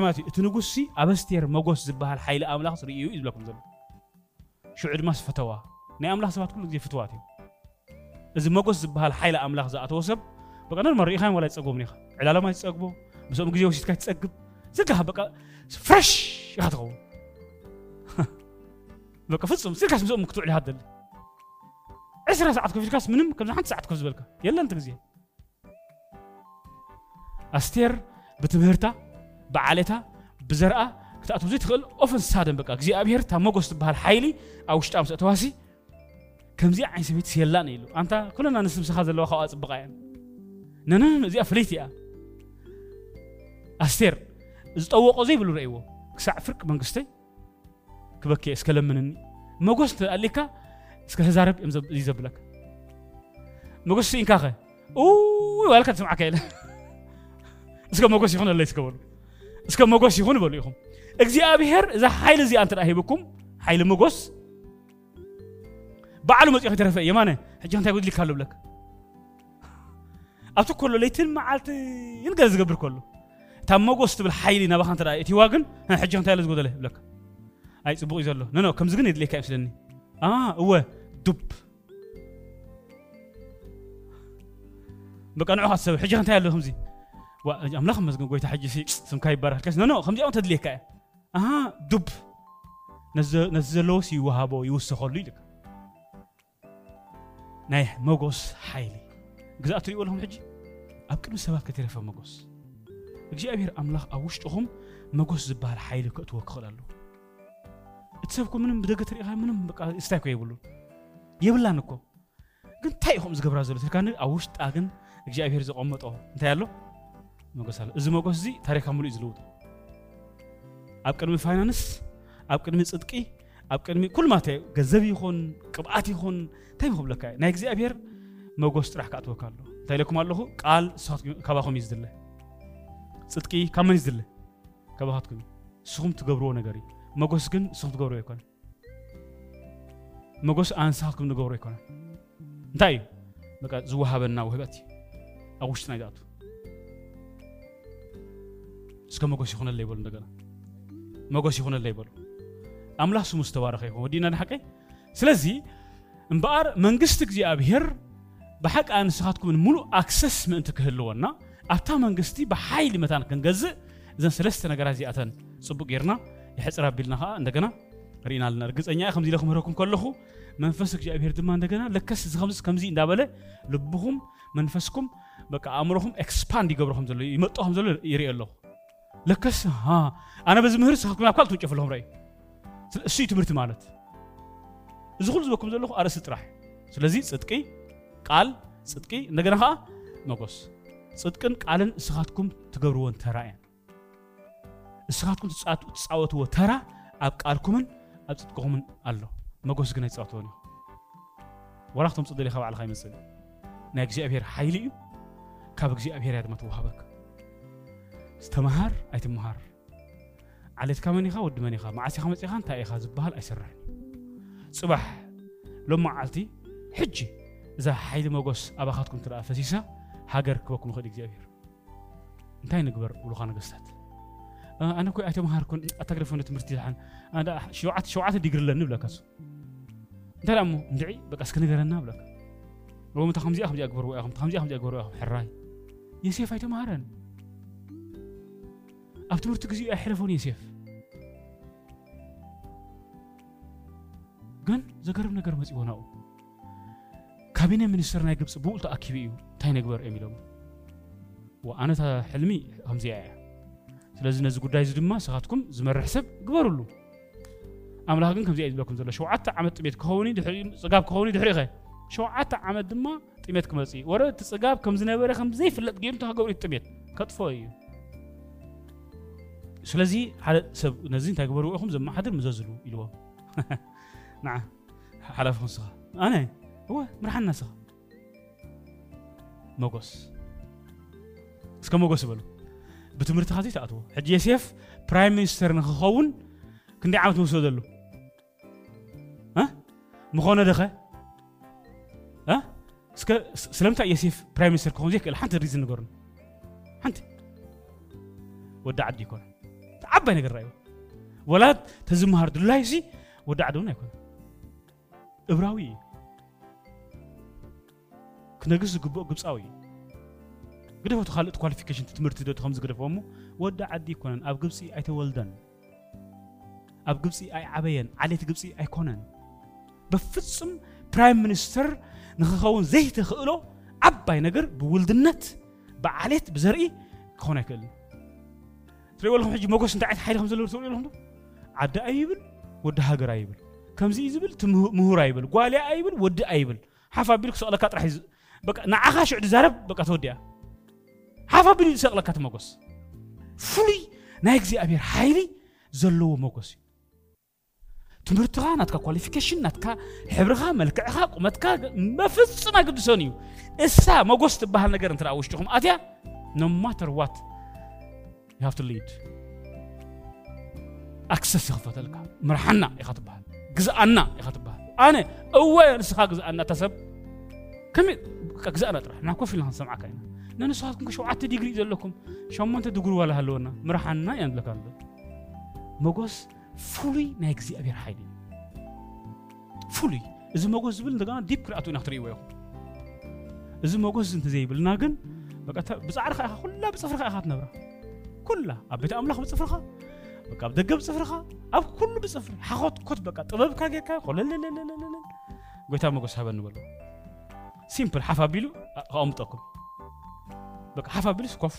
ከተማት እዩ እቲ ንጉሲ ኣብ ኣስቴር መጎስ ዝበሃል ሓይሊ ኣምላኽ ዝርእዩ እዩ ዝብለኩም ዘሎ ሽዑ ድማ ስፈተዋ ናይ ኣምላኽ ሰባት ኩሉ ግዜ ፍትዋት እዩ እዚ መጎስ ዝበሃል ሓይሊ ኣምላኽ ዝኣተወ ሰብ በቃ ኖርማ ርኢኻን ዋላ ይፀግቦም ኒኻ ዕላለማ ይፀግቦ ምስኦም ግዜ ወሲድካ ትፀግብ ዝጋሃ በቃ ፍረሽ ኢኻ ትኸውን በቃ ፍፁም ስልካስ ምስኦም ክትውዕል ኢኻ ትደሊ ዕስራ ሰዓት ከፍ ኢልካስ ምንም ከምዚ ሓንቲ ሰዓት ከፍ ዝበልካ የለን ቲ ግዜ ኣስቴር ብትምህርታ بعالتا بزرقة كتأتو زي تخل أوفن سادن بقى كزي أبيهر تا موغوس بحال حيلي أو شتا أمس أتواسي كمزي عين سبيت سيلان إلو أنت كلنا نسم سخاز اللي وخوا أصبقى يعني ننن زي أفليتي أه أستير زطوقو زي بلو رأيوه كساع فرق منقستي كبكي اسكلم منني مغوس تقليكا اسكل هزارب يزبلك مغوس إنكاخه أوه والك تسمعك إله اسكل مغوس يخون الله يسكبر እስከ መጎስ ይሁን በሉ ኢኹም እግዚኣብሔር እዛ ሓይሊ እዚኣ እንተ ሂብኩም ሓይሊ መጎስ ባዕሉ መፅኡ ክተረፈ የማነ ሕጂ እንታይ ጉድሊካ ኣሎ ብለካ ኣብቲ ከሎ ለይትን መዓልትን ገለ ዝገብር ከሎ እታ መጎስ ትብል ሓይሊ ናባኻ እንተ እቲ ዋ ግን ሕጂ እንታይ ኣሎ ዝጎደለ ይብለካ ኣይ ፅቡቅ እዩ ዘሎ ኖኖ ከምዚ ግን የድልየካ ይመስለኒ እወ ዱብ በቃ ንዑኻት ሰብ ሕጂ እንታይ ኣለዎ ከምዚ ኣምላኽ መስግን ጎይታ ሕጂ ስምካ ይባረክ ከስ ኖ ከምዚኦም ተድልየካ እየ ኣ ዱብ ነዚ ዘለዎስ ይወሃቦ ይውስኸሉ ኢልካ ናይ መጎስ ሓይሊ ግዛእ ትሪእዎ ኣለኹም ሕጂ ኣብ ቅድሚ ሰባት ከተረፈ መጎስ እግዚኣብሔር ኣምላኽ ኣብ ውሽጡኹም መጎስ ዝበሃል ሓይሊ ክእትዎ ክኽእል ኣለዎ እቲ ሰብኩ ምንም ብደገ ትሪኢኻ ምንም ስታይ ኮ የብሉ የብላን እኮ ግን እንታይ ኢኹም ዝገብራ ዘሎ ትልካ ኣብ ውሽጣ ግን እግዚኣብሔር ዝቐመጦ እንታይ ኣሎ መጎስ አለ እዚ መጎስ እዚ ታሪካ ሙሉእ እዩ ዝልውጡ ኣብ ቅድሚ ፋይናንስ ኣብ ቅድሚ ፅድቂ ኣብ ቅድሚ ኩሉ ማለት ገንዘብ ይኹን ቅብኣት ይኹን እንታይ ይክብለካ ናይ እግዚኣብሔር መጎስ ጥራሕ ክኣትወካ ኣሎ እንታይ ለኩም ኣለኹ ቃል ካባኹም እዩ ዝድለ ፅድቂ ካብ መን እዩ ዝድለ ከባኻትኩም ንስኹም ትገብርዎ ነገር እዩ መጎስ ግን ንስኹም ትገብርዎ ኣይኮነ መጎስ ኣንስኻትኩም ንገብሮ ኣይኮነ እንታይ እዩ ዝወሃበና ውህበት እዩ ኣብ ውሽጢና ይዝኣቱ እስከ መጎስ ይሆነለ ይበሉ። እንደገና መጎስ ይሆነለ ይበሉ። አምላክ ስሙ ዝተባረኸ ይሆን ወዲና ንሓቀይ ስለዚ እምበኣር መንግስቲ እግዚኣብሔር ብሓቂ ኣንስኻትኩምን ሙሉእ ኣክሰስ ምእንቲ ክህልወና ኣብታ መንግስቲ ብሓይሊ መታን ክንገዝእ እዘን ሰለስተ ነገራት እዚኣተን ፅቡቅ ጌርና ይሕፅር ኣቢልና ከዓ እንደገና ርኢና ኣለና እርግፀኛ ከምዚ ኢለ ክምህረኩም ከለኹ መንፈስ እግዚኣብሔር ድማ እንደገና ለከስ እዚ ከምዚ ከምዚ እንዳበለ ልብኹም መንፈስኩም በቃ ኣእምሮኹም ኤክስፓንድ ይገብረኹም ዘሎ ይመጥኹም ዘሎ ይርኢ ኣለኹ ለከስ ኣነ በዚ ምህር ስኻትኩም ናብ ካልእ ትውጨፍ ኣለኹም ራእዩ እሱ እዩ ትምህርቲ ማለት እዚ ኩሉ ዝበኩም ዘለኹ ኣርእስቲ ጥራሕ ስለዚ ፅጥቂ ቃል ፅጥቂ እንደገና ከዓ መጎስ ፅጥቅን ቃልን እስኻትኩም ትገብርዎን ተራ እያ እስኻትኩም ትፃወትዎ ተራ ኣብ ቃልኩምን ኣብ ፅጥቅኹምን ኣሎ መጎስ ግን ኣይፃወትዎን እዩ ወላ ክቶም ፅደልኻ ባዕልካ ይመፅእ ናይ እግዚኣብሄር ሓይሊ እዩ ካብ እግዚኣብሄር እያ ድማ ትወሃበካ استمهر أي تمهر عليك كمان يخا ود من يخا مع سي خمس يخا تاي خا زبال أسرح صباح لما عالتي حجي إذا حيد مغوص أبا خاتكم ترى فسيسا هاجر كوكم خديك زيابير انتاي نقبر ولو خانا قصات أه، أنا كوي أتي مهار كون أتقرف تمرتي الحين أنا شوعات شوعات ديقر لنا بلا كاسو انتا لأمو ندعي بك أسكني درنا بلا كاسو لو أخم جي أكبر وي تخمزي أخم جي أكبر وي حراي يسيف أتي مهارن ኣብ ትምህርቲ ግዜኡ ኣይሕለፎን ዮሴፍ ግን ዘገርም ነገር መፂዎ ናብኡ ካቢነ ሚኒስትር ናይ ግብፂ ብውል ተኣኪቡ እዩ እንታይ ነግበር እዮም ኢሎም ኣነታ ሕልሚ ከምዚኣ እያ ስለዚ ነዚ ጉዳይ እዚ ድማ ስኻትኩም ዝመርሕ ሰብ ግበርሉ ኣምላኽ ግን ከምዚኣ እዩ ዝብለኩም ዘሎ ሸውዓተ ዓመት ጥሜት ክኸውኒ ፅጋብ ክኸውኒ ድሕሪ ኢኸ ሸውዓተ ዓመት ድማ ጥሜት ክመፅ ወረ እቲ ፅጋብ ከም ዝነበረ ከም ዘይፍለጥ ገይሩ ተኸገብሩ ጥሜት ከጥፎ እዩ ስለዚ ሓደ ሰብ ነዚ እንታይ ግበርዎ ኢኹም ዘመሓድር ምዘዝሉ ኢልዎ ንዓ ሓላፍ ንስኻ ኣነ እወ ምርሓና ናስኻ መጎስ እስከ መጎስ ይበሉ ብትምህርቲ ካዘይ ተኣትዎ ሕጂ የሴፍ ፕራይም ሚኒስተር ንክኸውን ክንደይ ዓመት መውሰዶ ዘሎ ምኾነ ደኸ ስለምንታይ የሴፍ ፕራይም ሚኒስተር ክኸውን ዘይክእል ሓንቲ ሪዝን ንገርኑ ሓንቲ ወዲ ዓዲ ይኮነ ዓባይ ነገር እዩ ወላት ተዝምሃር ድላይ እዚ ወዲ ዓዲ እውን ኣይኮነ እብራዊ እዩ ክነግስ ዝግብኦ ግብፃዊ እዩ ግደፈቱ ካልኦት ኳሊፊኬሽን ትምህርቲ ዶ ከም ዝግደፈ እሞ ወዲ ዓዲ ይኮነን ኣብ ግብፂ ኣይተወልደን ኣብ ግብፂ ኣይዓበየን ዓሌት ግብፂ ኣይኮነን ብፍፁም ፕራይም ሚኒስትር ንክኸውን ዘይተኽእሎ ዓባይ ነገር ብውልድነት ብዓሌት ብዘርኢ ክኾን ኣይክእልን ትሪኦ ኣለኹም ሕጂ መጎስ እንታይ ዓይነት ሓይሊ ከም ዘለዎ ትብሉ ኣለኹም ዶ ዓዲ ኣይብል ወዲ ሃገር ኣይብል ከምዚ እዩ ዝብል እቲ ምሁር ኣይብል ጓልያ ኣይብል ወዲ ኣይብል ሓፍ ኣቢሉ ክሰቕለካ ጥራሕ እዩ በቃ ንዓኻ ሽዑ ድዛረብ በቃ ተወዲያ ሓፍ ኣቢሉ ዝሰቕለካ እቲ መጎስ ፍሉይ ናይ እግዚኣብሔር ሓይሊ ዘለዎ መጎስ እዩ ትምህርትኻ ናትካ ኳሊፊኬሽን ናትካ ሕብርኻ መልክዕኻ ቁመትካ መፍፅም ኣግድሰን እዩ እሳ መጎስ ትበሃል ነገር እንትኣ ውሽጢኹም ኣትያ ኖ ማተር ዋት You have to lead. ኣክሰስ ይኽፈተልካ ምርሓና ኢኻ ትበሃል ግዝኣና ኢኻ ትበሃል ኣነ እወ ንስኻ ግዝኣና እታሰብ ከመይ ግዝኣና ጥራሕ ና ኮፍ ኢልና ክንሰምዓካ ኢና ንንስኻትኩም ሸውዓተ ዲግሪ ዘለኩም ሸሞንተ ድጉር ዋላ ሃለወና ምርሓና እያ ንብለካ ኣሎ መጎስ ፍሉይ ናይ እግዚኣብሔር ሓይሊ ፍሉይ እዚ መጎስ ዝብል እንደገና ዲፕ ክርኣቱ ኢና ክትርእይዎ ኢኹም እዚ መጎስ እንተዘይብልና ግን ብፃዕሪካ ኢኻ ኩላ ብፅፍርካ ኢኻ ትነብራ ኩላ ኣብ ቤት ኣምላኽ ብፅፍርኻ በቃ ኣብ ደገ ብፅፍርኻ ኣብ ኩሉ ብፅፍሪ ሓኾትኮት በቃ ጥበብካ ጌርካ ኮለለለለለለ ጎይታ መጎስ ሃበኒ በሎ ሲምፕል ሓፍ ኣቢሉ ከቐምጠኩም በቃ ሓፍ ኣቢሉስ ኮፍ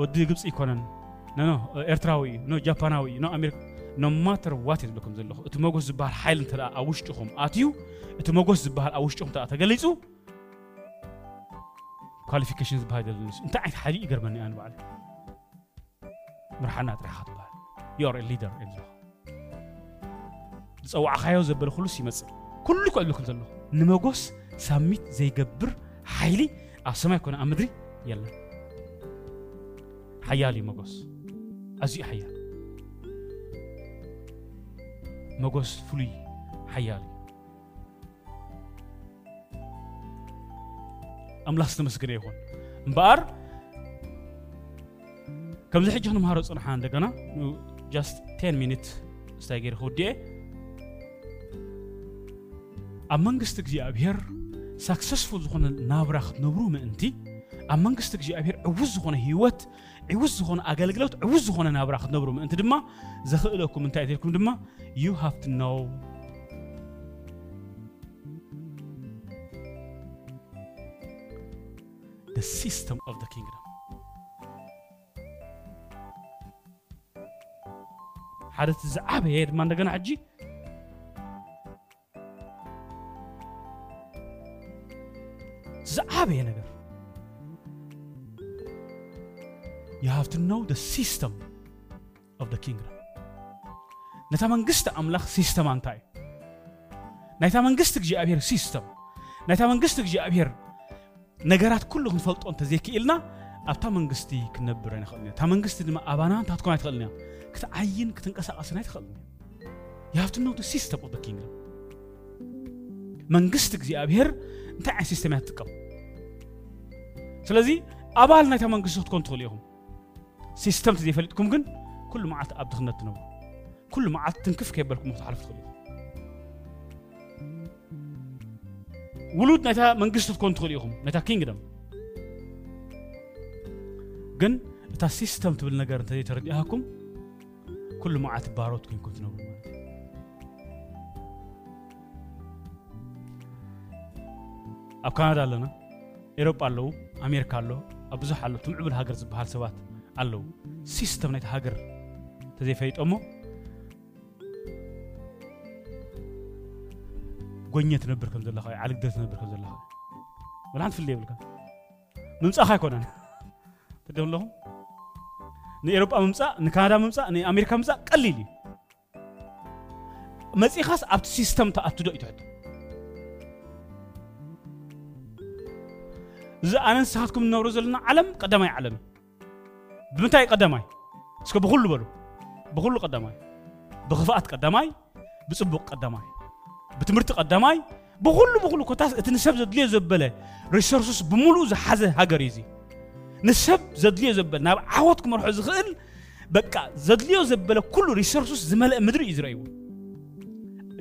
ወዲ ግብፂ ይኮነን ኖ ኤርትራዊ እዩ ኖ ጃፓናዊ እዩ ኖ ኣሜሪካ ኖ ማተር ዋት እየ ዘለኩም ዘለኹ እቲ መጎስ ዝበሃል ሓይል እንተ ኣብ ውሽጢኹም ኣትዩ እቲ መጎስ ዝበሃል ኣብ ውሽጢኹም ተገሊፁ كواليفيكيشنز بهذا النس انت حقيقي قربني انا بعد مرحنات رح حط بعد يور الليدر اللي ዝፀዋዕ ካዮ ዘበለ ኩሉስ ይመፅእ ኩሉ ክዕሉ ከም ዘሎ ንመጎስ ሳሚት ዘይገብር ሓይሊ ኣብ ሰማይ ኮነ ኣብ ምድሪ የለን ሓያል እዩ መጎስ ኣዝዩ ሓያል መጎስ ፍሉይ ሓያል እዩ ኣምላኽ ዝተመስገነ ይኹን እምበኣር ከምዚ ሕጂ ክንምሃሮ ፅንሓ እንደገና ጃስት 10 ሚኒት ስታይ ገይረ ክውድአ ኣብ መንግስቲ እግዚኣብሔር ሳክሰስፉል ዝኾነ ናብራ ክትነብሩ ምእንቲ ኣብ መንግስቲ እግዚኣብሔር ዕውዝ ዝኾነ ሂወት ዕውዝ ዝኾነ ኣገልግሎት ዕውዝ ዝኾነ ናብራ ክትነብሩ ምእንቲ ድማ ዘኽእለኩም እንታይ ተልኩም ድማ ዩ ሃቭ ኖው the system of the kingdom ሓደ እቲ ዝዓበየ ድማ እንደገና ሕጂ ዝዓበየ ነገር you have to know the system of the kingdom ነታ መንግስቲ ኣምላኽ ሲስተማ እንታይ እዩ ናይታ መንግስቲ እግዚኣብሔር ሲስተም ናይታ መንግስቲ እግዚኣብሔር ነገራት ኩሉ ክንፈልጦ እንተዘይክኢልና ኣብታ መንግስቲ ክንነብረን ይኽእልን እታ መንግስቲ ድማ ኣባና እንታትኮን ኣይትኽእልን እያ ክትዓይን ክትንቀሳቐስን ኣይትኽእልን እያ የሃብቲ ኖ ሲስተም ኦፍ ኪንግደም መንግስቲ እግዚኣብሄር እንታይ ዓይነት ሲስተም እያ ትጥቀም ስለዚ ኣባል ናይታ መንግስቲ ክትኮን ትኽእሉ ኢኹም ሲስተምቲ ዘይፈሊጥኩም ግን ኩሉ መዓልቲ ኣብ ድኽነት ትነብሩ ኩሉ መዓልቲ ትንክፍ ከየበልኩም ክትሓልፍ ትኽእሉ ኢኹም ውሉድ ናይታ መንግስት ትኮንትኽእሉ ኢኹም ናይታ ኪንግደም ግን እታ ሲስተም ትብል ነገር እንተዘይተረዲእሃኩም ኩሉ መዓት ባሮት ኮንኩም ትነብሩ ማለት እዩ ኣብ ካናዳ ኣለና ኤሮጳ ኣለው ኣሜሪካ ኣሎ ኣብ ብዙሕ ኣሎ ትምዕብል ሃገር ዝበሃል ሰባት ኣለው ሲስተም ናይቲ ሃገር ተዘይፈይጦሞ ጎኘ ትነብር ከም ዘለካ እዩ ዓልግደ ትነብር ከም ዘለካ ወላ ሓንቲ የብልካ ምምፃእካ ኣይኮነን ትደም ኣለኹ ንኤሮጳ ምምፃእ ንካናዳ ምምፃእ ንኣሜሪካ ምምፃእ ቀሊል እዩ መፂኻስ ኣብቲ ሲስተም ተኣቱ ዶ እዩ ትሕቶ እዚ ኣነ ንስኻትኩም ንነብሮ ዘለና ዓለም ቀዳማይ ዓለም እዩ ብምንታይ ቀዳማይ እስከ ብኩሉ በሉ ብኩሉ ቀዳማይ ብክፍኣት ቀዳማይ ብፅቡቅ ቀዳማይ ብትምህርቲ ቀዳማይ ብኩሉ ብኩሉ ኮታስ እቲ ንሰብ ዘድልዮ ዘበለ ሪሶርስስ ብምሉእ ዝሓዘ ሃገር እዩ እዚ ንሰብ ዘድልዮ ዘበለ ናብ ዓወት ክመርሖ ዝኽእል በቃ ዘድልዮ ዘበለ ኩሉ ሪሶርስስ ዝመልአ ምድሪ እዩ ዝረእይዎ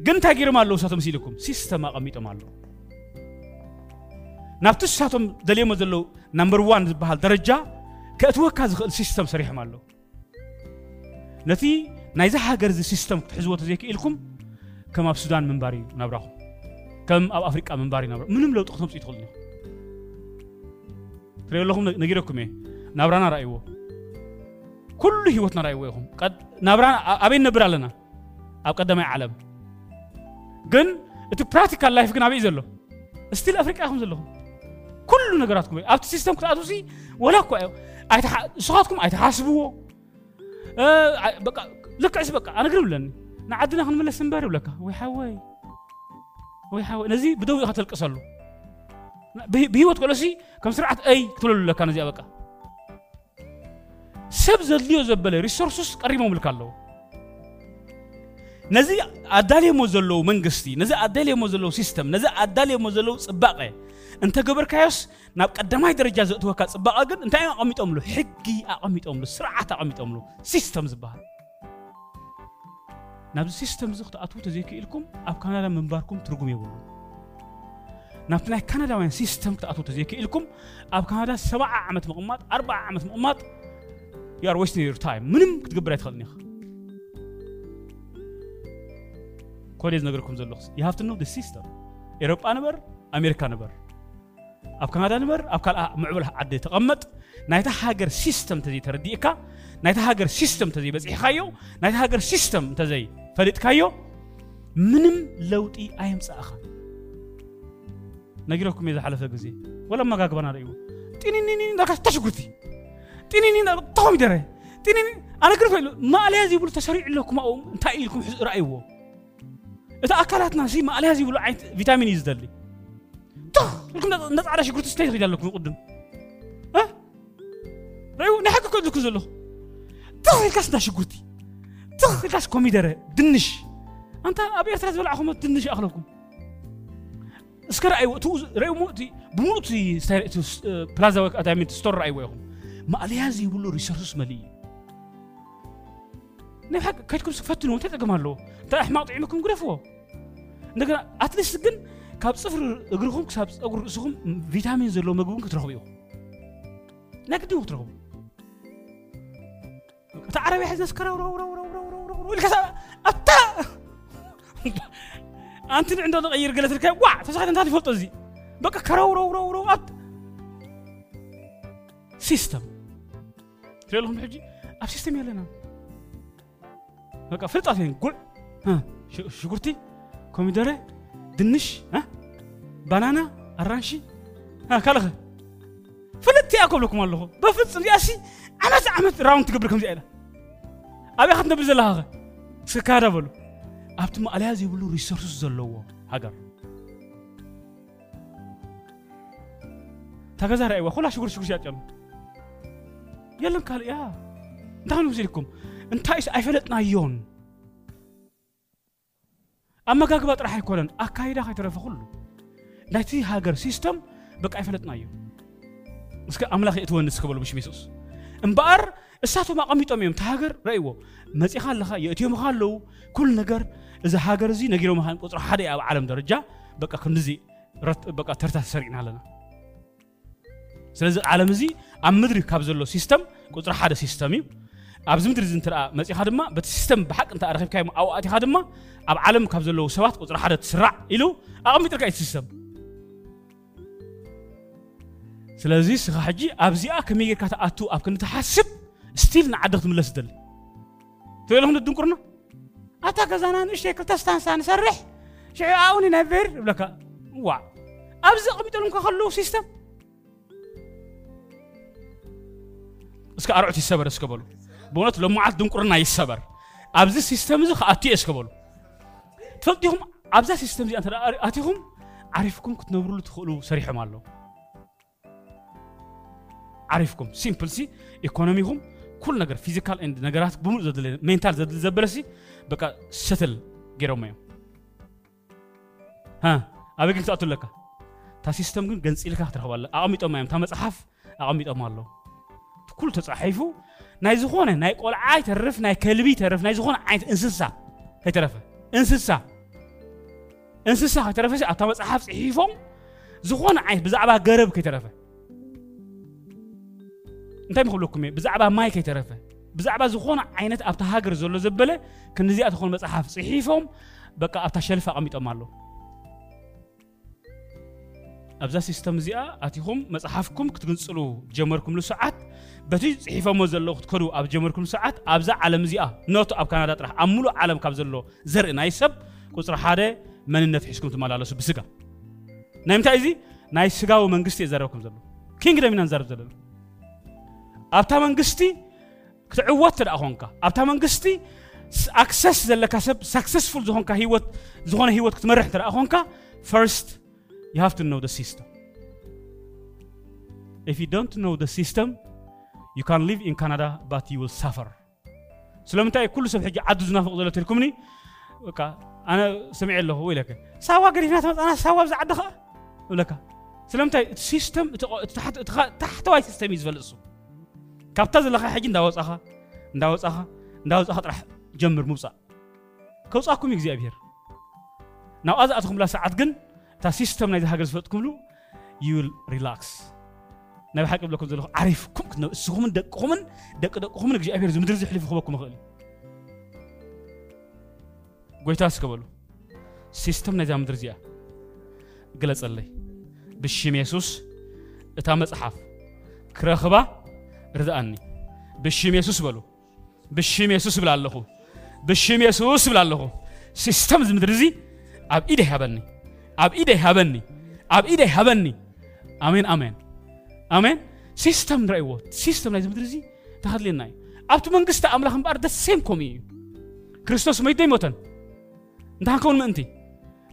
ግን እንታይ ገይሮም ኣለዉ ሳቶም ሲኢልኩም ሲስተም ኣቐሚጦም ኣለዉ ናብቲ ሳቶም ደልዮሞ ዘለዉ ናምበር ዋን ዝበሃል ደረጃ ከእትወካ ዝኽእል ሲስተም ሰሪሖም ኣለዉ ነቲ ናይዚ ሃገር እዚ ሲስተም ክትሕዝዎ ተዘይክኢልኩም كم أب السودان من باري نبرهم كم أب أفريقيا من باري نبرهم منهم لو تقسم سيد خلنا ترى لهم نجيركم إيه نبرانا رأيوا كل هيوتنا رأيوهم قد نبرانا أبين نبرا لنا أب قدام العالم جن أنت practical life جن أبي زلوا استيل أفريقيا هم زلهم كل نجاراتكم أب تسيستم كل أدوسي ولا كو أيتح أيتها حسبوا أه بقى لك عسبك أنا قريب لني ንዓድና ክንምለስ እምበር ይብለካ ወይ ሓወይ ወይ ሓወይ ነዚ ብደዊኡ ኢኻ ተልቅሰሉ ብሂወት ቆሎሲ ከም ስርዓት አይ ክትብለሉለካ ነዚኣ በቃ ሰብ ዘድልዮ ዘበለ ሪሶርሱስ ቀሪቦም ልካ ኣለዎ ነዚ ኣዳልየሞ ዘለዉ መንግስቲ ነዚ ኣዳልየሞ ዘለዉ ሲስተም ነዚ ኣዳልየሞ ዘለዉ ፅባቐ እንተገበርካዮስ ናብ ቀዳማይ ደረጃ ዘእትወካ ፅባቐ ግን እንታይ ኣቐሚጦምሉ ሕጊ ኣቐሚጦምሉ ስርዓት ኣቐሚጦምሉ ሲስተም ዝበሃል ናብዚ ሲስተም እዚ ክትኣትዉ ተዘይክኢልኩም ኣብ ካናዳ ምንባርኩም ትርጉም የብሉን ናብቲ ናይ ካናዳውያን ሲስተም ክትኣትዉ ተዘይክኢልኩም ኣብ ካናዳ ሰብዓ ዓመት ምቕማጥ ኣርባዓ ዓመት ምቕማጥ ዩኣር ዌስት ዩር ታይም ምንም ክትገብር ኣይትኽእልን ኢኻ ኮሌጅ ነገርኩም ዘለኹ ይሃፍት ኖ ሲስተም ኤሮጳ ንበር ኣሜሪካ ንበር ኣብ ካናዳ ንበር ኣብ ካልእ ምዕብል ዓዲ ተቐመጥ ናይታ ሃገር ሲስተም እንተዘይተረዲእካ ናይታ ሃገር ሲስተም እንተዘይበፂሕካዮ ናይታ ሃገር ሲስተም እንተዘይ ፈሊጥካዮ ምንም ለውጢ ኣይምፅእኻ ነጊረኩም እየ ዝሓለፈ ግዜ ወላ መጋግበና ርእይዎ ጢኒኒኒ ናካሽ ተሽጉርቲ ጢኒኒ ተኾሚደረ ጢኒኒ ኣነ ግን ፈሉ ማእለያ ዝብሉ ተሰሪዑ ኣለኩም ኣብኡ እንታይ ኢልኩም ረኣይዎ እቲ ኣካላትና ሲ ማእለያ ዝብሉ ዓይነት ቪታሚን እዩ ዝደሊ ትኽ ኢልኩም ነፃዕዳ ሽጉርቲ ስተይ ትሪድ ኣለኩም ይቅድም ረእይዎ ናይ ሓቂ ከድልኩ ዘለኹ ትኽ ኢልካ ስና ሽጉርቲ تخلاش كومي دار دنش انت ابي ثلاث ولا اخو دنش اخلكم اسكر اي تو ري موتي بموتي بلازا وك ادامين ستور ايوه ما عليها زي بلو ريسورسز مالي نب حق كيدكم فتنو እንታይ انت ኣለዎ እንታይ ኣሕማቕ نقرا اتليس እንደገና كاب صفر ካብ كساب እግርኹም ክሳብ فيتامين زلو ቪታሚን ዘለዎ ምግቢ እውን ክትረኽቡ ኢኹም ናይ ግድም ክትረኽቡ ورو ዓረብያ ሕዝነስከረውረውረውረው والكسر أتا أنت عندك غير قلت لك وا فسخت أنت هذه فلطة زي بقى كرو رو رو رو أت سيستم تقول لهم حجي أب سيستم يا لنا بقى فلطة فين قول ها شكرتي كوميدرة دنش ها بانانا أرانشي ها كالغ فلت يا لكم الله بفلت ياسي أنا عملت راوند تقبل كم زي أنا أبي أخذنا بزلها በሉ ኣብቲ መቐልያ ዘይብሉ ሪሶርስ ዘለዎ ሃገር ታገዛ ርእይዋ ኩላ ሽጉር ሽጉር ያጨሉ የለን ካልእ እያ እንታይ ንጉስ ኢልኩም እንታይ ስ ኣይፈለጥናዮን ኣብ መጋግባ ጥራሕ ኣይኮነን ኣካይዳ ከይተረፈ ኩሉ ናይቲ ሃገር ሲስተም በቃ ኣይፈለጥናዮ እስ ኣምላኽ እትወንስ ክበሉ ብሽም የሱስ እምበኣር እሳቶም ኣቐሚጦም እዮም ተሃገር ረእይዎ መፂኻ ኣለኻ የእትዮምኻ ኣለዉ ኩል ነገር እዚ ሃገር እዚ ነጊሮምኻን ቁፅሪ ሓደ ኣብ ዓለም ደረጃ በቃ ከምዚ በቃ ተርታ ተሰሪዕና ኣለና ስለዚ ዓለም እዚ ኣብ ምድሪ ካብ ዘሎ ሲስተም ቁፅሪ ሓደ ሲስተም እዩ ኣብዚ ምድሪ እዚ እንትኣ መፂኻ ድማ በቲ ሲስተም ብሓቂ እንተ ረኪብካዮ ኣብኡ ኣቲኻ ድማ ኣብ ዓለም ካብ ዘለዉ ሰባት ቁፅሪ ሓደ ትስራዕ ኢሉ ኣቐሚጥርካ እዩ ሲስተም ስለዚ ስኻ ሕጂ ኣብዚኣ ከመይ ጌርካ ተኣቱ ኣብ ክንተሓስብ ستيل still من لسدل تقول لهم تقول دنكرنا أتاك زنا نشيك تستان سان سرح شيء عاوني نفر بلكا وا أبزق بتقولون كخلو سيستم اسك أرعتي السبر اسك بولو بونت لو ما عاد دنكرنا يسبر أبز سيستم زخ أتي اسك بولو تفلتيهم أبز سيستم زي أنت أتيهم عارفكم كنت نبرو تخلو سريح مالو عارفكم سيمبل سي إيكونوميهم ኩል ነገር ፊዚካል ኤንድ ነገራት ብሙሉ ዘድለ ሜንታል ዘድለ ሲ በቃ ሸትል ጌሮማ እዮም ኣበይ ግን ክትኣቱ ኣለካ እታ ሲስተም ግን ገንፂ ኢልካ ክትረኽባለ ኣቐሚጦም እዮም እታ መፅሓፍ ኣቐሚጦም ኣሎ ኩሉ ተፃሒፉ ናይ ዝኾነ ናይ ቆልዓይ ተርፍ ናይ ከልቢ ተርፍ ናይ ዝኾነ ዓይነት እንስሳ ከይተረፈ እንስሳ እንስሳ ከይተረፈ ኣብታ መፅሓፍ ፅሒፎም ዝኾነ ዓይነት ብዛዕባ ገረብ ከይተረፈ እንታይ ምክብለኩም እየ ብዛዕባ ማይ ከይተረፈ ብዛዕባ ዝኾነ ዓይነት ኣብታ ሃገር ዘሎ ዘበለ ክንዚኣ ትኾኑ መፅሓፍ ፅሒፎም በቃ ኣብታ ሸልፍ ኣቐሚጦም ኣሎ ኣብዛ ሲስተም እዚኣ ኣትኹም መፅሓፍኩም ክትግንፅሉ ጀመርኩምሉ ሰዓት በቲ ፅሒፎሞ ዘለ ክትከዱ ኣብ ጀመርኩም ሰዓት ኣብዛ ዓለም እዚኣ ነቶ ኣብ ካናዳ ጥራሕ ኣብ ሙሉእ ዓለም ካብ ዘሎ ዘርኢ ናይ ሰብ ቁፅሪ ሓደ መንነት ሒዝኩም ትመላለሱ ብስጋ ናይ ምንታይ እዚ ናይ ስጋዊ መንግስቲ እየ ዘረብኩም ዘሎ ኪንግደም ኢና ንዘርብ ዘለና ኣብታ መንግስቲ ክትዕወት ትደኣ ኮንካ ኣብታ መንግስቲ ኣክሰስ ዘለካ ሰብ ሳክሰስፉል ዝኾንካ ሂወት ዝኾነ ሂወት ክትመርሕ ትደኣ ኮንካ ፈርስት ዩ ሃቭ ቱ ኖው ደ ሲስተም if you don't know the system you can live in canada but you will suffer ስለምንታይ ኩሉ ሰብ ሕጂ ዓዱ ዝናፍቕ ዘሎ ትልኩምኒ በቃ ኣነ ሰሚዐ ኣለኹ ኢለከ ሳዋ ገዲፍና ተመፃና ሳዋ ብዛ ዓዲ ኸዓ ይብለካ ስለምንታይ እቲ ሲስተም እቲ ታሕተዋይ ሲስተም እዩ ዝበልፅ ካብታ ዘለኻ ሕጂ እንዳወፃኻ እንዳወፃኻ እንዳወፃኻ ጥራሕ ጀምር ምውፃእ ከውፃእኩም እዩ እግዚኣብሄር ናብኣ ዝኣትኹምላ ሰዓት ግን እታ ሲስተም ናይዚ ሃገር ዝፈልጥኩምሉ ዩል ሪላክስ ናብ ሓቂ ብለኩም ዘለኹ ዓሪፍኩም ክትነብ እስኹምን ደቅኹምን ደቂ ደቅኹምን እግዚኣብሔር እዚ ምድሪ ዝሕልፍ ክበኩም ይኽእል እዩ ጎይታ ስከበሉ ሲስተም ናይዛ ምድሪ እዚኣ ግለፀለይ ብሽም የሱስ እታ መፅሓፍ ክረኽባ ርዳአኒ ብሽም የሱስ በሉ ብሽም የሱስ ብላለኹ ብሽም የሱስ ብላለኹ ሲስተም እዚ ምድሪ እዚ ኣብ ኢደ ይሃበኒ ኣብ ኢደ ይሃበኒ ኣብ ኢደ ይሃበኒ ኣሜን ኣሜን ኣሜን ሲስተም ንረእይዎ ሲስተም ናይዚ ምድሪ እዚ ተኸድልየና እዩ ኣብቲ መንግስቲ ኣምላኽ እምበኣር ደሴም ከምኡ እዩ ክርስቶስ መይቶ ይሞተን እንታይ ክንከውን ምእንቲ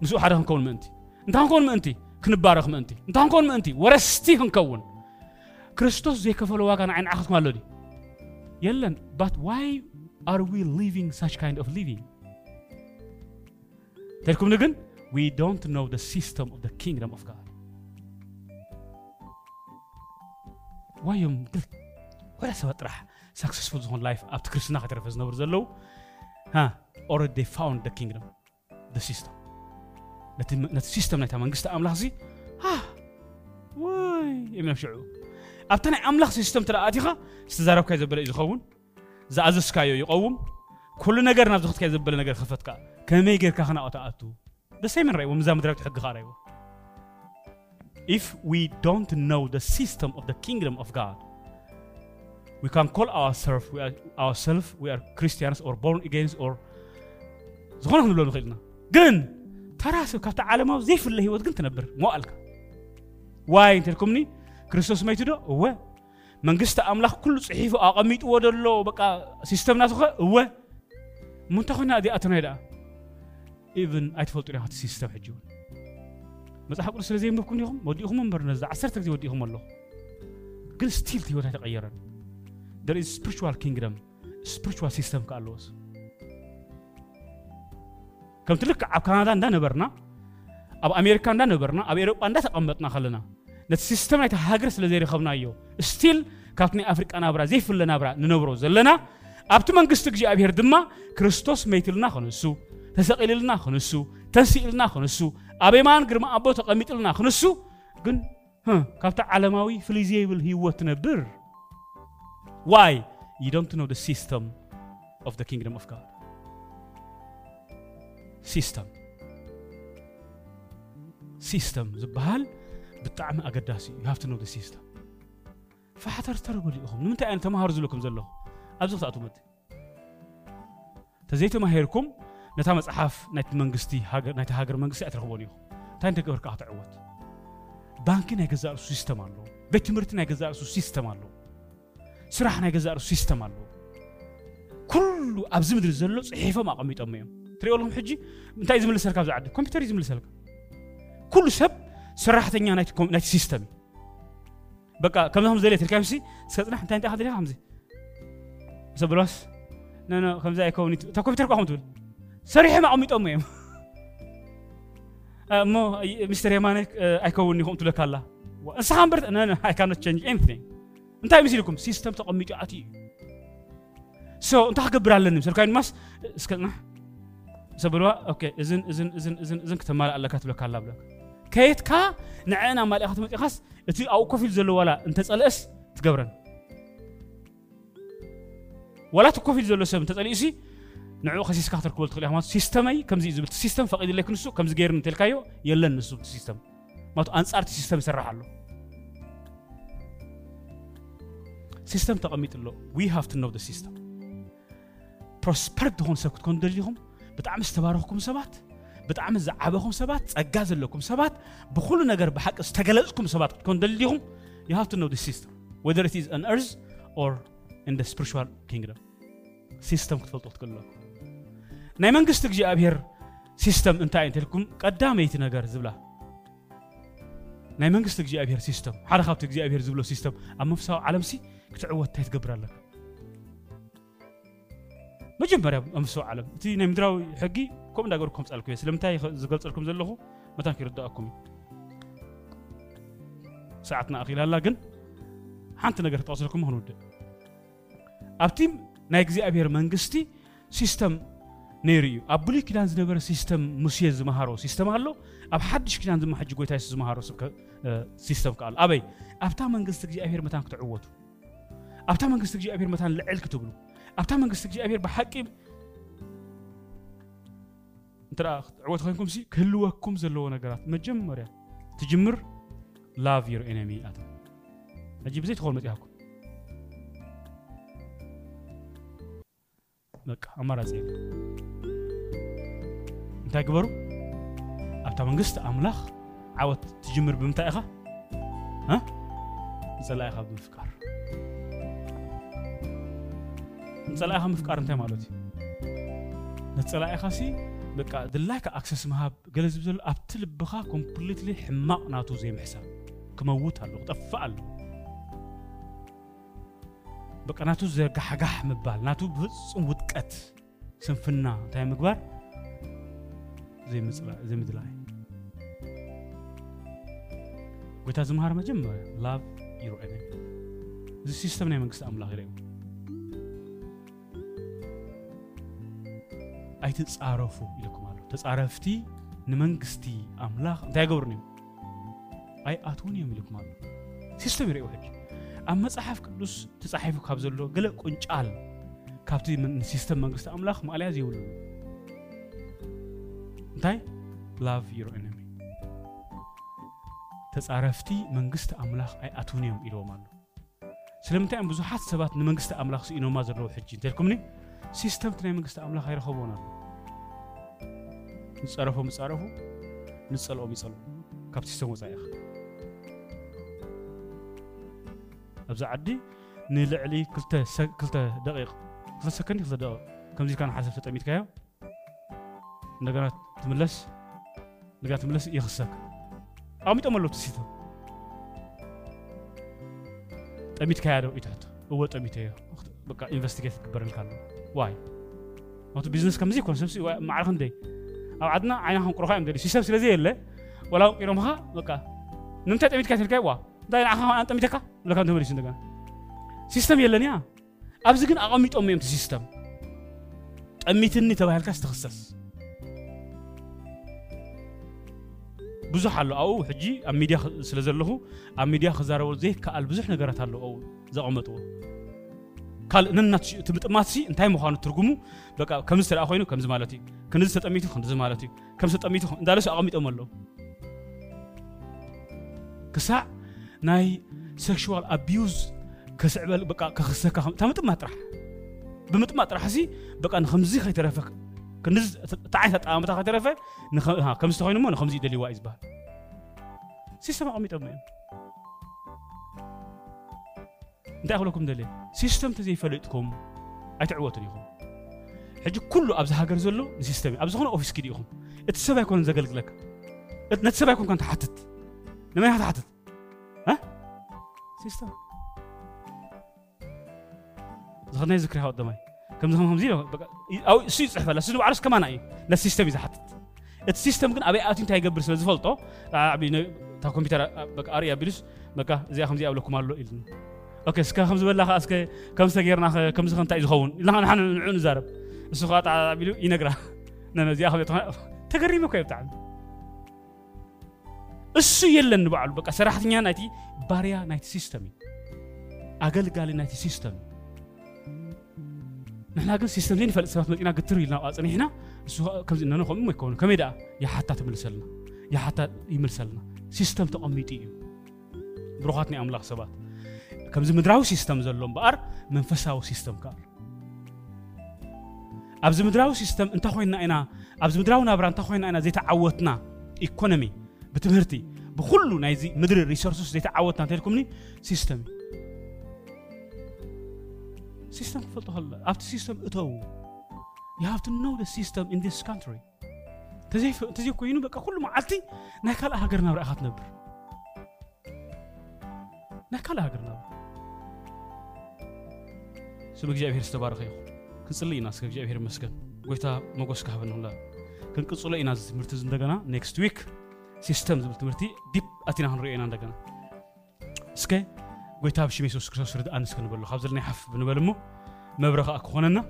ንስኡ ሓደ ክንከውን ምእንቲ እንታይ ክንከውን ምእንቲ ክንባረኽ ምእንቲ እንታይ ክንከውን ምእንቲ ወረስቲ ክንከውን ክርስቶስ ዘይከፈለ ዋጋ ንዓይንዓኸትኩም ኣሎ ድዩ የለን ባት ዋይ ኣር ዊ ሊቪንግ ሳች ካይንድ ኦፍ ሊቪንግ ተልኩም ንግን we don't know the system of the kingdom of God. ዋዮ ወላ ሰባት ጥራሕ ሳክሰስፉል ዝኾን ላይፍ ኣብቲ ክርስትና ከተረፈ ዝነብሩ ዘለዉ ኦረዲ ፋውንድ ደ ኪንግዶም ደ ሲስተም ነቲ ሲስተም ናይታ መንግስቲ ኣምላኽ እዚ ወይ የምኖም ሽዑ ኣብቲ ናይ ኣምላኽ ሲስተም ተደኣ ኣቲኻ ዝተዛረብካዮ ዘበለ እዩ ዝኸውን ዝኣዘዝካዮ ይቐውም ኩሉ ነገር ናብዚ ክትካዮ ዘበለ ነገር ክፈትካ ከመይ ጌርካ ክናቕታ ኣቱ ደሰይመን ረእይዎም እዛ ምድራዊት ሕጊ ኻ ረእይዎ if we don't know the system of the kingdom of god we can call ourselves we are, ourselves we are christians or born against or ዝኾነ ክንብሎ ንኽእል ኢና ግን ታራስብ ካብቲ ዓለማዊ ዘይፍለ ሂወት ግን ትነብር ሞኣልካ ዋይ እንተልኩምኒ كريستوس ما يتدو هو من قصة أملاك كل صحيفة أقاميت ودرلو بقى سيستم ناسو هو من تخونا دي أتنا يدا إذن أتفلت لها السيستم حجون مزاح أقول سلزي مبكون يخم ودي يخم من برنزا عسر تكدي ودي يخم الله قل ستيل تي ودي تغيرا there is spiritual kingdom spiritual system كالوس كم تلك عب كندا عندنا أب أمريكا عندنا أب أوروبا عندنا خلنا ነቲ ሲስተም ናይቲ ሃገር ስለ ዘይረኸብናዮ ስቲል ካብቲ ናይ ኣፍሪቃ ናብራ ዘይፍለ ናብራ ንነብሮ ዘለና ኣብቲ መንግስቲ እግዚኣብሔር ድማ ክርስቶስ መይትልና ክንሱ ተሰቂልልና ክንሱ ተንስኢልና ክንሱ ኣብ የማን ግርማ ኣቦ ተቐሚጥልና ክንሱ ግን ካብቲ ዓለማዊ ፍልይ ዘይብል ህይወት ትነብር ዋይ ዩ ዶንት ኖ ደ ሲስተም ኦፍ ደ ኪንግደም ኦፍ ጋድ ሲስተም ሲስተም ዝበሃል بطعم اقداسي يو هاف تو نو ذا سيستم فحترتربوا لي اخوهم نمتى انت ما هرز لكم زلو ابزو ساعتو مد تزيتو ما هيركم نتا مصحف نايت منغستي هاجر نايت هاجر منغستي اترخبوني تا انت قبر قاطع عوت بانكي نايت غزار سيستم الله بيت مرت نايت غزار سيستم الله سراح نايت غزار سيستم الله كل ابزم در زلو صحيفه ما قميطو ميم تريولهم حجي انت يزمل سركاب زعد كمبيوتر يزمل سركاب كل سب ሰራሕተኛ ናይቲ ሲስተም እዩ በቃ ከምዚ ከምዚ ዘለ ትርካ ብሲ ስከ ፅናሕ እንታይ እንታይ ክድሪኻ ከምዚ ምስ ብሎስ ነኖ ከምዚ ኣይከውን እታ ኮምፒተር ኳኹም ትብል ሰሪሖም ኣቐሚጦም እዮም እሞ ሚስተር የማነ ኣይከውን ኢኹም ትብለካ ኣላ ንስኻ እምበር ነኖ ኣይ ካኖት ቸንጅ ኤኒቲንግ እንታይ ምስ ኢልኩም ሲስተም ተቐሚጡ ኣትዩ ሶ እንታይ ክገብር ኣለኒ ምስልካዩ ድማስ እስከ ፅናሕ ሰብልዋ ኦኬ እዝን እዝን እዝን እዝን እዝን ክትማልእ ኣለካ ትብለካ ኣላ ብለካ ከየትካ ንዕአን ኣማሊእኻ ተመፂኻስ እቲ ኣብኡ ኮፍ ኢሉ ዘሎ ዋላ እንተፀልአስ ትገብረን ዋላ እቲ ኮፍ ኢሉ ዘሎ ሰብ እንተፀሊኡ ሲ ንዕኡ ከሲስካ ክትርክበሉ ትኽእል ኢኻ ማለት ሲስተመይ ከምዚ እዩ ዝብል እቲ ሲስተም ፈቒድለይ ክንሱ ከምዚ ገይርን እንተልካዮ የለን ንሱ ሲስተም ማለት ኣንጻር እቲ ሲስተም ይስራሕ ኣሎ ሲስተም ተቐሚጡ ኣሎ ዊ ሃቭ ቱ ኖ ደ ሲስተም ፕሮስፐርት ዝኾኑ ሰብ ክትኮኑ ደሊኹም ብጣዕሚ ዝተባረኽኩም ሰባት ብጣዕሚ ዝዓበኹም ሰባት ፀጋ ዘለኩም ሰባት ብኩሉ ነገር ብሓቂ ዝተገለፅኩም ሰባት ክትኮን ደሊኹም ዩ ሃቭ ቱ ኖ ሲስተም ወደር ኢት ኢዝ ኣን እርዝ ኦር ኢን ደ ስፕሪቹዋል ኪንግደም ሲስተም ክትፈልጦ ትክእለኩም ናይ መንግስቲ እግዚኣብሔር ሲስተም እንታይ እንትልኩም ቀዳመይቲ ነገር ዝብላ ናይ መንግስቲ እግዚኣብሔር ሲስተም ሓደ ካብቲ እግዚኣብሔር ዝብሎ ሲስተም ኣብ ምፍሳዊ ዓለምሲ ክትዕወት እንታይ ትገብር ኣለካ መጀመርያ ኣምስ ዓለም እቲ ናይ ምድራዊ ሕጊ ከምኡ እንዳገርኩም ፃልኩ እየ ስለምንታይ ዝገልፀልኩም ዘለኹ መታን ክርዳእኩም ሰዓትና ኣኺላ ኣላ ግን ሓንቲ ነገር ክጠቕሰልኩም ክንውድእ ኣብቲ ናይ እግዚኣብሔር መንግስቲ ሲስተም ነይሩ እዩ ኣብ ብሉይ ኪዳን ዝነበረ ሲስተም ሙሴ ዝመሃሮ ሲስተም ኣሎ ኣብ ሓድሽ ኪዳን ድማ ሕጂ ጎይታ ዝመሃሮ ሲስተም ከኣሎ ኣበይ ኣብታ መንግስቲ እግዚኣብሔር መታን ክትዕወቱ ኣብታ መንግስቲ እግዚኣብሔር መታን ልዕል ክትብሉ ኣብታ መንግስቲ እግዚኣብሔር ብሓቂ እንተ ዕወት ኮይንኩም ክህልወኩም ዘለዎ ነገራት መጀመርያ ትጅምር ላቭ ዮር ኤነሚ ኣታ ሕጂ ብዘይ ትኾን መፅኢኻኩም በቃ ኣማራፂ የለ እንታይ ግበሩ ኣብታ መንግስቲ ኣምላኽ ዓወት ትጅምር ብምንታይ ኢኻ ይፀላ ኢኻ ብምፍቃር ንፀላኢኻ ምፍቃር እንታይ ማለት እዩ ነቲ ሲ በቃ ድላይካ ኣክሰስ መሃብ ገለ ዝብ ዘሎ ኣብቲ ልብኻ ኮምፕሊትሊ ሕማቕ ናቱ ዘይምሕሳብ ክመውት ኣለኹ ክጠፍእ ኣለኹ በቃ ናቱ ዘጋሕጋሕ ምባል ናቱ ብፍፁም ውጥቀት ስንፍና እንታይ ምግባር ዘይምድላይ ጎይታ ዝምሃር መጀመርያ ላቭ ይሮአነ እዚ ሲስተም ናይ መንግስቲ ኣምላኽ ኢለ እዩ ኣይትፃረፉ ኢልኩም ኣሎ ተፃረፍቲ ንመንግስቲ ኣምላኽ እንታይ ገብሩን እዮም ኣይ ኣትውን እዮም ኢልኩም ኣሎ ሲስተም ይሪኦ ሕጂ ኣብ መፅሓፍ ቅዱስ ተፃሒፉ ካብ ዘሎ ገለ ቁንጫል ካብቲ ሲስተም መንግስቲ ኣምላኽ ማእልያዝ ዘይብሉ እንታይ ላቭ ዩር ኤነሚ ተፃረፍቲ መንግስቲ ኣምላኽ ኣይ ኣትውን እዮም ኢልዎም ኣሎ ስለምንታይ እዮም ብዙሓት ሰባት ንመንግስቲ ኣምላኽ ስኢኖማ ዘለዎ ሕጂ እንተልኩምኒ سيستم تنام قست أملا خير خبونا نصرفه مصرفه نصل أو بيصل كاب سيستم وزايخ أبز عدي نيل علي كلتة كلتة دقيق كلتة سكني كلتة دقيق كم زي كان حاسب تتأميت كايو نقرأ تملس نقرأ تملس يخسك أميت أملو تسيته تأميت كايو إتهت أول تأميت هي بقى انفستيجيت كبر الكلام واي wato business kamzi conception waa macalkanday aw adna aynahan qurxaa imdali si sabsi lazi elle wala iromha laka numta tamit ka tilkay wa dayna aha an tamit ka laka tamit sin daga system yellani ah abzi ግን አቀሚጦ ሜምት ሲስተም ጠሚትኒ ተባህልካ ዝተኸሰስ ብዙሕ ኣሎ ኣብኡ ሕጂ ኣብ ሚድያ ስለ ዘለኹ ኣብ ሚድያ ክዛረበሉ ዘይከኣል ብዙሕ ነገራት ኣሎ ኣብኡ ዘቐመጥዎ ካል ነናት ትምጥማት ሲ እንታይ ምዃኑ ትርጉሙ በቃ ከምዚ ተደኣ ኮይኑ ከምዚ ማለት እዩ ክንዚ ተጠሚቱ ክንዚ ማለት እዩ ከምዚ ተጠሚቱ እንዳለሱ ኣቐሚጦም ኣለዉ ክሳዕ ናይ ሴክሽዋል ኣቢዩዝ ከስዕበል በቃ ከኽሰካ እታ ምጥማት ጥራሕ ብምጥማት ጥራሕ ሲ በቃ ንከምዚ ከይተረፈ ክንዚ እቲ ዓይነት ኣጠቃምታ ከይተረፈ ከምዚ ተኮይኑ ሞ ንከምዚ ይደልይዋ እዩ ዝበሃል ሲስተም ኣቐሚጦም እዮም እንታይ ክብለኩም ደልየ ሲስተም ተዘይፈለጥኩም ኣይትዕወትን ኢኹም ሕጂ ኩሉ ኣብዚ ሃገር ዘሎ ንሲስተም እዩ ኣብ ዝኾነ ኦፊስ ክድ ኢኹም እቲ ሰብ ኣይኮነን ዘገልግለካ ነቲ ሰብ ኣይኮንካ ንተሓትት ንመን ኢኻ ተሓትት ሲስተም ዝኸናይ ዝክሪ ሃወጥ ደማይ ከምዚ ከምዚ እሱ ይፅሕፍ ኣላ ስዚ በዕሉ ስከማና እዩ ነቲ ሲስተም እዩ ዝሓትት እቲ ሲስተም ግን ኣበይ ኣትዩ እንታይ ይገብር ስለ ዝፈልጦ እታ ኮምፒተር ኣርእያ ቢሉስ በቃ እዚኣ ከምዚ ኣብለኩም ኣሎ ኢሉኒ اوكي سكا خمس بلا خاص كي كم سكيرنا كم سكنت عايز خون لا انا حنا نعون زارب بس خا تاع بيلو ينقرا انا زي اخو تقري مكو يبتاع اسو يلن بعل بقى صراحتنيا نايتي باريا نايتي سيستمي اغل قال نايتي سيستم نحنا كل سيستم زين فلسفه مدينا قتر يلنا واصني هنا بس كم زين نخو مو يكون كم يدا يا حتى تملسلنا يا حتى يملسلنا سيستم تقميتي بروحاتني املاح سبات ከምዚ ምድራዊ ሲስተም ዘሎ እምበኣር መንፈሳዊ ሲስተም ከ ኣብዚ ምድራዊ ሲስተም እንታይ ኮይንና ኢና ኣብዚ ምድራዊ ናብራ እንታይ ኮይንና ኢና ዘይተዓወትና ኢኮኖሚ ብትምህርቲ ብኩሉ ናይዚ ምድሪ ሪሶርስስ ዘይተዓወትና እንተልኩምኒ ሲስተም ሲስተም ክፈልጦ ከሎ ኣብቲ ሲስተም እተዉ ዩ ሃቭ ቱ ኖው ሲስተም ኢን ዲስ ካንትሪ እንተዘይ ኮይኑ በቃ ኩሉ መዓልቲ ናይ ካልእ ሃገር ናብራኢኻ ትነብር ናይ ካልእ ሃገር ናብራ ስም እግዚኣብሔር ዝተባረኸ ይኹን ክንፅሊ ኢና ስለ እግዚኣብሔር መስገን ጎይታ መጎስ ክሃበን ሁላ ክንቅፅሎ ኢና ትምህርቲ እንደገና ኔክስት ዊክ ሲስተም ዝብል ትምህርቲ ዲፕ ኣቲና ክንሪኦ ኢና እንደገና እስከ ጎይታ ብሽም የሱስ ክርስቶስ ርድኣንስ ክንበሉ ካብ ዘለና ይሓፍ ብንበል እሞ መብረ ከዓ ክኾነና